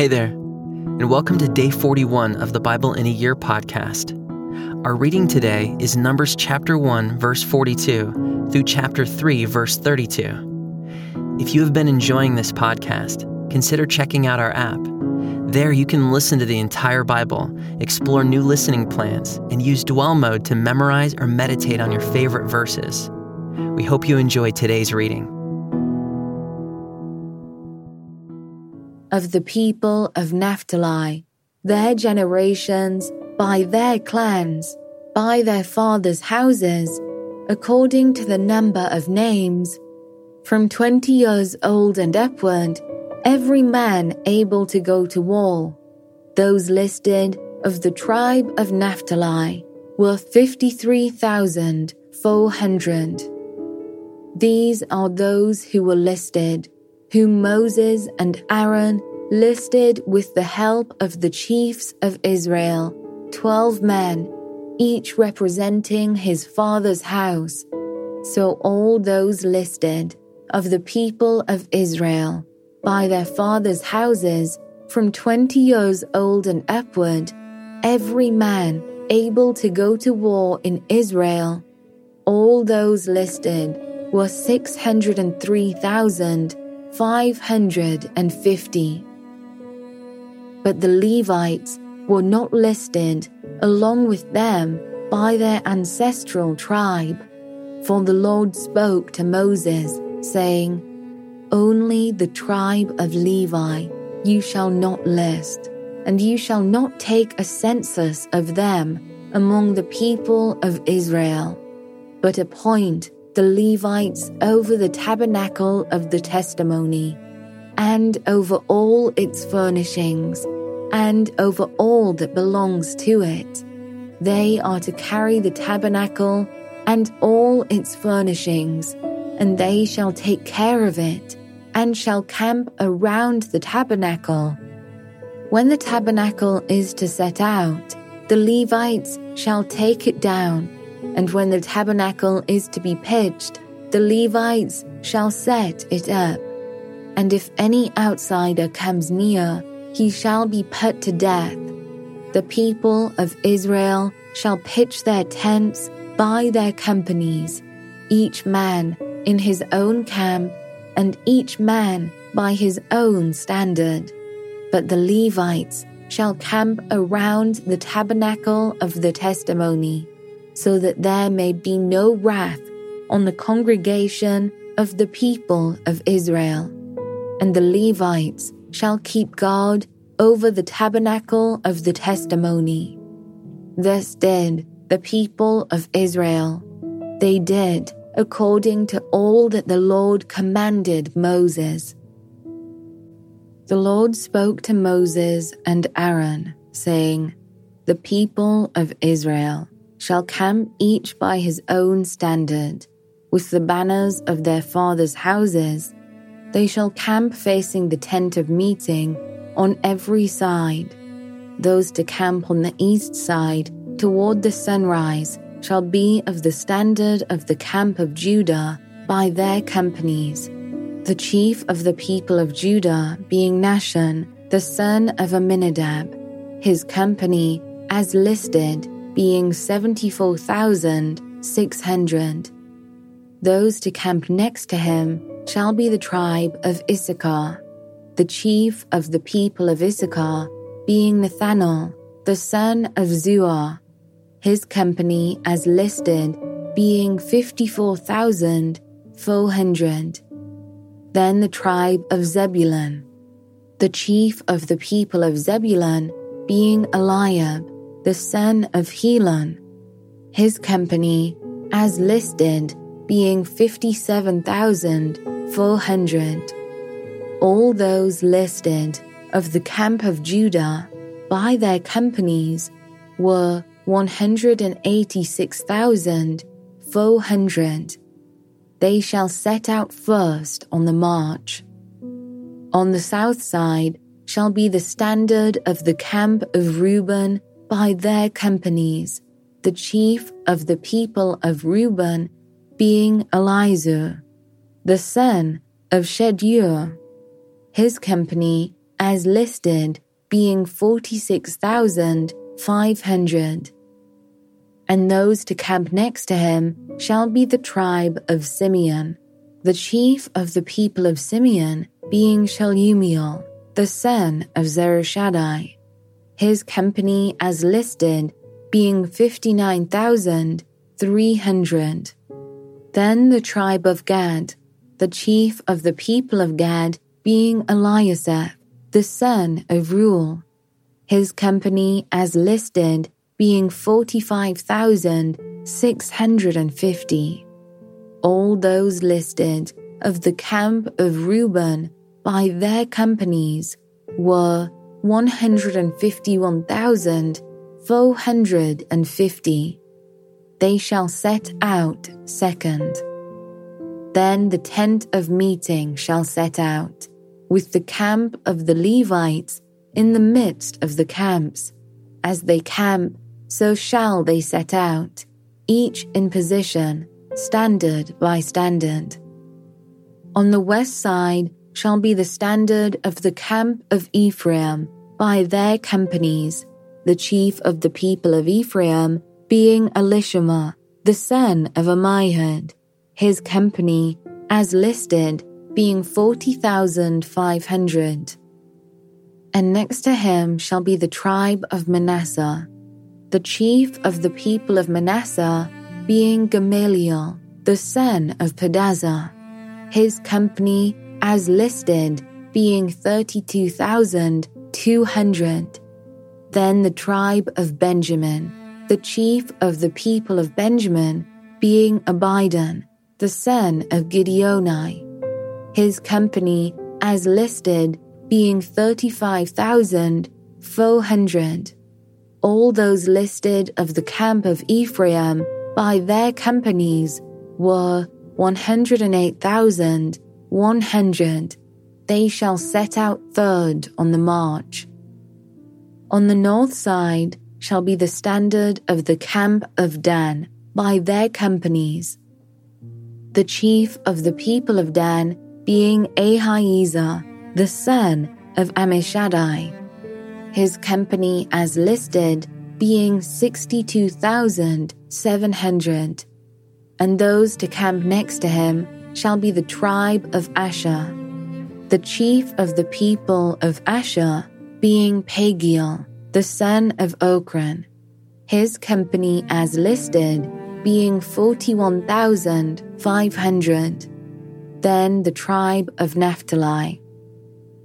Hey there, and welcome to day 41 of the Bible in a Year podcast. Our reading today is Numbers chapter 1, verse 42 through chapter 3, verse 32. If you have been enjoying this podcast, consider checking out our app. There, you can listen to the entire Bible, explore new listening plans, and use dwell mode to memorize or meditate on your favorite verses. We hope you enjoy today's reading. Of the people of Naphtali, their generations, by their clans, by their fathers' houses, according to the number of names, from twenty years old and upward, every man able to go to war. Those listed of the tribe of Naphtali were 53,400. These are those who were listed, whom Moses and Aaron listed with the help of the chiefs of Israel, 12 men, each representing his father's house. So all those listed of the people of Israel by their fathers' houses from 20 years old and upward, every man able to go to war in Israel, all those listed were 603,550. But the Levites were not listed along with them by their ancestral tribe, for the Lord spoke to Moses, saying, only the tribe of Levi you shall not list, and you shall not take a census of them among the people of Israel, but appoint the Levites over the tabernacle of the testimony, and over all its furnishings, and over all that belongs to it. They are to carry the tabernacle and all its furnishings, and they shall take care of it and shall camp around the tabernacle. When the tabernacle is to set out, the Levites shall take it down, and when the tabernacle is to be pitched, the Levites shall set it up. And if any outsider comes near, he shall be put to death. The people of Israel shall pitch their tents by their companies, each man in his own camp and each man by his own standard. But the Levites shall camp around the tabernacle of the testimony, so that there may be no wrath on the congregation of the people of Israel. And the Levites shall keep guard over the tabernacle of the testimony. Thus did the people of Israel. They did according to all that the Lord commanded Moses. The Lord spoke to Moses and Aaron, saying, The people of Israel shall camp each by his own standard, with the banners of their fathers' houses. They shall camp facing the tent of meeting on every side. Those to camp on the east side toward the sunrise shall be of the standard of the camp of Judah by their companies. The chief of the people of Judah being Nahshon, the son of Amminadab, his company as listed being 74,600. Those to camp next to him shall be the tribe of Issachar, the chief of the people of Issachar being Nethanel, the son of Zuar, his company as listed being 54,400. Then the tribe of Zebulun, the chief of the people of Zebulun being Eliab, the son of Helon, his company as listed being 57,400. All those listed of the camp of Judah by their companies were 186,400. They shall set out first on the march. On the south side shall be the standard of the camp of Reuben by their companies, the chief of the people of Reuben being Elizur, the son of Shedeur, his company as listed being 46,500. And those to camp next to him shall be the tribe of Simeon, the chief of the people of Simeon being Shelumiel, the son of Zurishaddai. His company as listed being 59,300. Then the tribe of Gad, the chief of the people of Gad being Eliasaph, the son of Reuel. His company as listed being 45,650. All those listed of the camp of Reuben by their companies were 151,450. They shall set out second. Then the tent of meeting shall set out, with the camp of the Levites in the midst of the camps. As they camp, so shall they set out, each in position, standard by standard. On the west side shall be the standard of the camp of Ephraim by their companies, the chief of the people of Ephraim being Elishama, the son of Ammihud, his company, as listed, being 40,500. And next to him shall be the tribe of Manasseh, the chief of the people of Manasseh being Gamaliel, the son of Pedahzur, his company as listed being 32,200. Then the tribe of Benjamin, the chief of the people of Benjamin, being Abidan, the son of Gideoni. His company as listed being 35,400. All those listed of the camp of Ephraim by their companies were 108,100. They shall set out third on the march. On the north side shall be the standard of the camp of Dan by their companies. The chief of the people of Dan being Ahiezer, the son of Ammishaddai. His company as listed being 62,700 and those to camp next to him shall be the tribe of Asher. The chief of the people of Asher being Pagiel, the son of Ocran. His company as listed being 41,500. Then the tribe of Naphtali.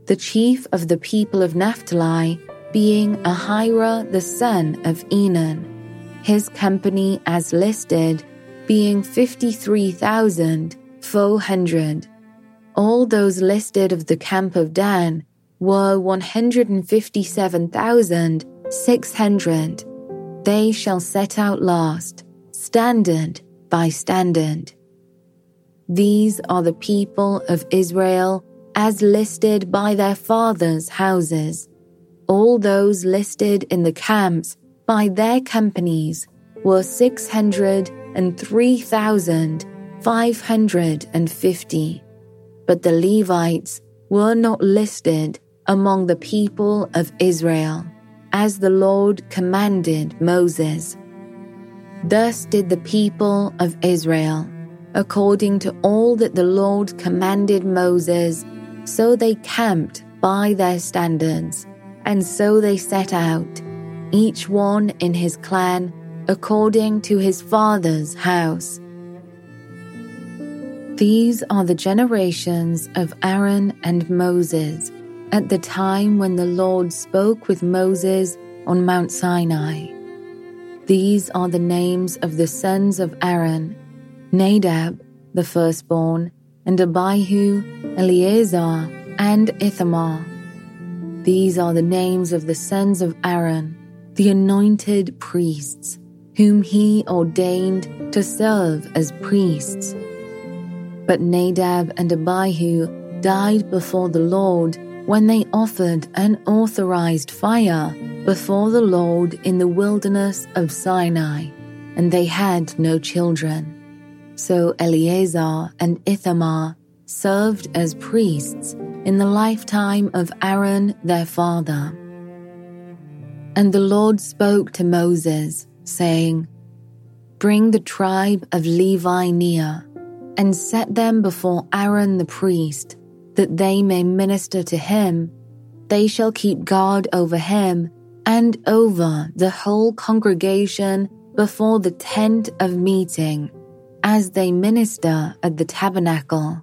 The chief of the people of Naphtali being Ahira the son of Enan. His company as listed being four hundred. All those listed of the camp of Dan were 157,600. They shall set out last, standard by standard. These are the people of Israel as listed by their fathers' houses. All those listed in the camps by their companies were 603,000. 550. But the Levites were not listed among the people of Israel, as the Lord commanded Moses. Thus did the people of Israel, according to all that the Lord commanded Moses, so they camped by their standards, and so they set out, each one in his clan, according to his father's house. These are the generations of Aaron and Moses at the time when the Lord spoke with Moses on Mount Sinai. These are the names of the sons of Aaron Nadab, the firstborn, and Abihu, Eleazar, and Ithamar. These are the names of the sons of Aaron, the anointed priests whom he ordained to serve as priests. But Nadab and Abihu died before the Lord when they offered unauthorized fire before the Lord in the wilderness of Sinai, and they had no children. So Eleazar and Ithamar served as priests in the lifetime of Aaron their father. And the Lord spoke to Moses, saying, Bring the tribe of Levi near, and set them before Aaron the priest, that they may minister to him. They shall keep guard over him and over the whole congregation before the tent of meeting, as they minister at the tabernacle.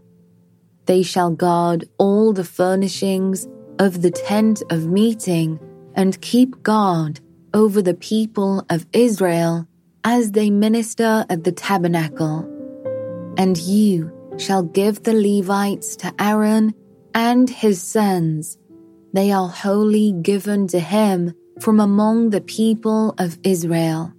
They shall guard all the furnishings of the tent of meeting and keep guard over the people of Israel as they minister at the tabernacle. And you shall give the Levites to Aaron and his sons. They are wholly given to him from among the people of Israel.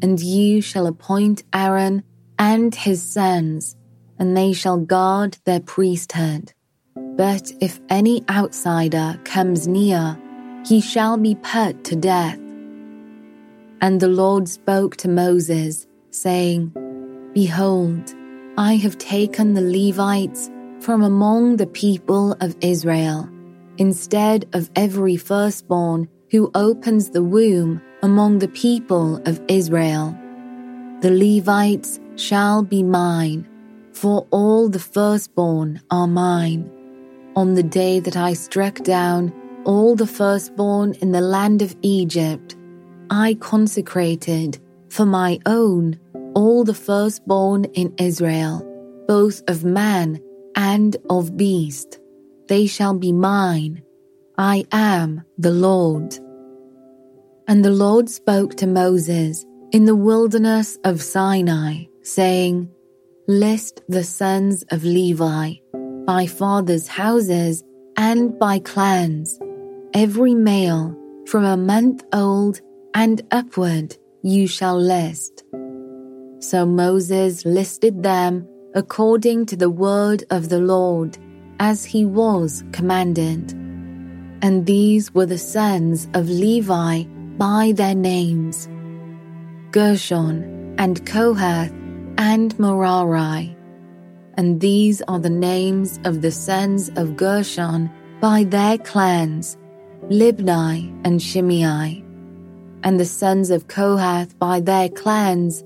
And you shall appoint Aaron and his sons, and they shall guard their priesthood. But if any outsider comes near, he shall be put to death. And the Lord spoke to Moses, saying, Behold, I have taken the Levites from among the people of Israel, instead of every firstborn who opens the womb among the people of Israel. The Levites shall be mine, for all the firstborn are mine. On the day that I struck down all the firstborn in the land of Egypt, I consecrated for my own all the firstborn in Israel, both of man and of beast. They shall be mine I am the Lord. And the Lord spoke to Moses in the wilderness of Sinai, saying, List the sons of Levi by fathers' houses and by clans, every male from a month old and upward you shall list. So Moses listed them according to the word of the Lord, as he was commanded and these were the sons of Levi by their names Gershon and Kohath and Merari. And these are the names of the sons of Gershon by their clans Libni and Shimei. And the sons of Kohath by their clans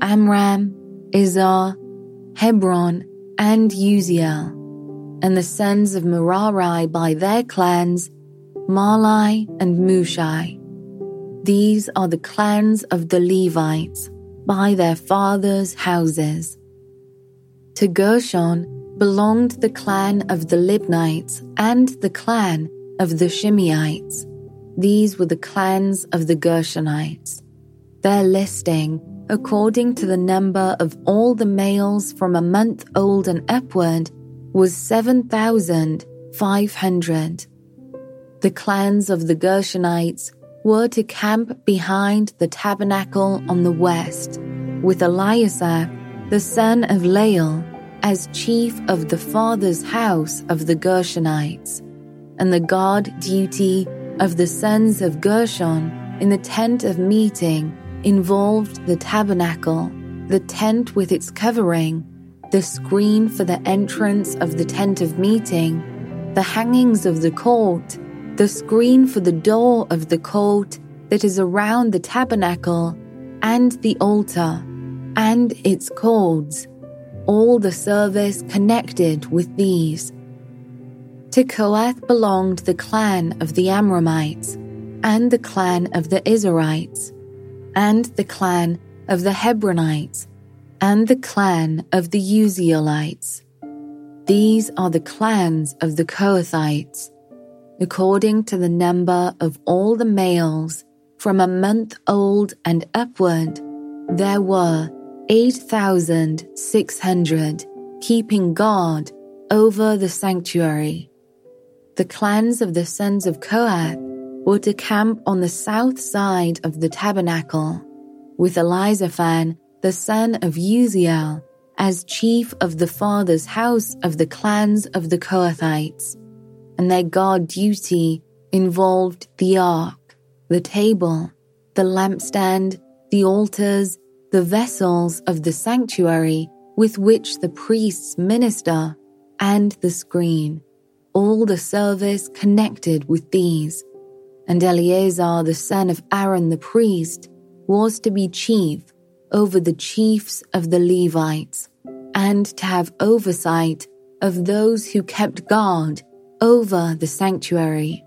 Amram, Izhar, Hebron, and Uzziel. And the sons of Merari by their clans Mahli and Mushi. These are the clans of the Levites by their fathers' houses. To Gershon belonged the clan of the Libnites and the clan of the Shimeites. These were the clans of the Gershonites. Their listing, according to the number of all the males from a month old and upward, was 7,500. The clans of the Gershonites were to camp behind the tabernacle on the west, with Eliasaph, the son of Lael, as chief of the father's house of the Gershonites, and the guard duty of the sons of Gershon in the tent of meeting involved the tabernacle, the tent with its covering, the screen for the entrance of the tent of meeting, the hangings of the court, the screen for the door of the court that is around the tabernacle, and the altar, and its cords, all the service connected with these. To Kohath belonged the clan of the Amramites, and the clan of the Izharites, and the clan of the Hebronites, and the clan of the Uzzielites. These are the clans of the Kohathites according to the number of all the males from a month old and upward, there were 8,600 keeping guard over the sanctuary. The clans of the sons of Kohath were to camp on the south side of the tabernacle, with Elizaphan, the son of Uzziel, as chief of the father's house of the clans of the Kohathites and their guard duty involved the ark, the table, the lampstand, the altars, the vessels of the sanctuary with which the priests minister, and the screen, all the service connected with these. And Eleazar the son of Aaron the priest was to be chief over the chiefs of the Levites, and to have oversight of those who kept guard over the sanctuary.